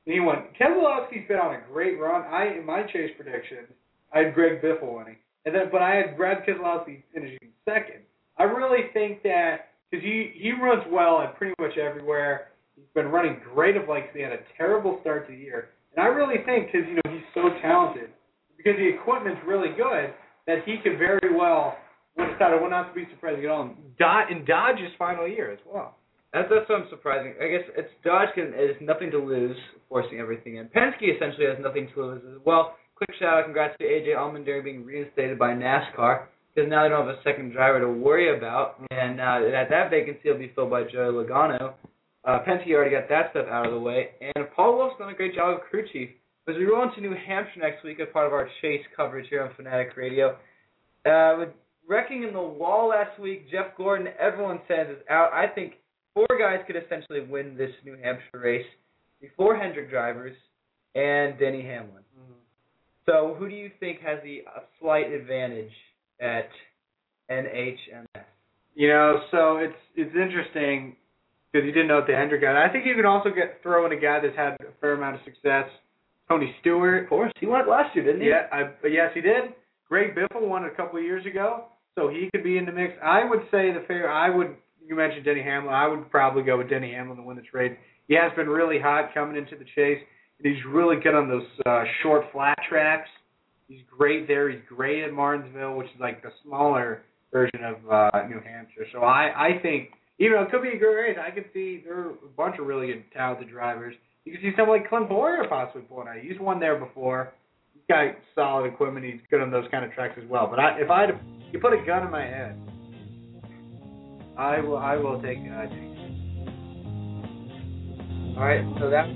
And he went. Keselowski's been on a great run. I in my chase predictions, I had Greg Biffle winning, and then but I had Brad Keselowski finishing second. I really think that because he he runs well at pretty much everywhere. He's been running great of late. He had a terrible start to the year, and I really think because you know he's so talented, because the equipment's really good, that he could very well. Would it would not be surprising at all. Dodge in Dodge's final year as well. That's that's what I'm surprising. I guess it's Dodge can has nothing to lose, forcing everything in. Penske essentially has nothing to lose as well. Quick shout out, congrats to AJ Allmendinger being reinstated by NASCAR because now they don't have a second driver to worry about, and uh, that that vacancy will be filled by Joey Logano. Uh, Penske already got that stuff out of the way, and Paul Wolfe's done a great job of crew chief. As we roll into New Hampshire next week as part of our chase coverage here on Fanatic Radio, uh, with wrecking in the wall last week, Jeff Gordon, everyone says is out. I think four guys could essentially win this New Hampshire race: the four Hendrick drivers and Denny Hamlin. So, who do you think has the a slight advantage at NHMS? You know, so it's it's interesting because you didn't know what the Hendrick guy. I think you can also get throw in a guy that's had a fair amount of success. Tony Stewart. Of course, he won it last year, didn't he? Yeah, I, but yes, he did. Greg Biffle won it a couple of years ago, so he could be in the mix. I would say the fair. I would. You mentioned Denny Hamlin. I would probably go with Denny Hamlin to win the trade. He has been really hot coming into the chase, he's really good on those uh, short flat tracks. He's great there. He's great at Martinsville, which is like the smaller version of uh, New Hampshire. So I, I think, even though it could be a great race, I could see there are a bunch of really good, talented drivers. You could see someone like Clint Bowyer possibly pulling out. He's won there before. He's got solid equipment. He's good on those kind of tracks as well. But I, if I you put a gun in my head, I will, I will take. Uh, All right, so that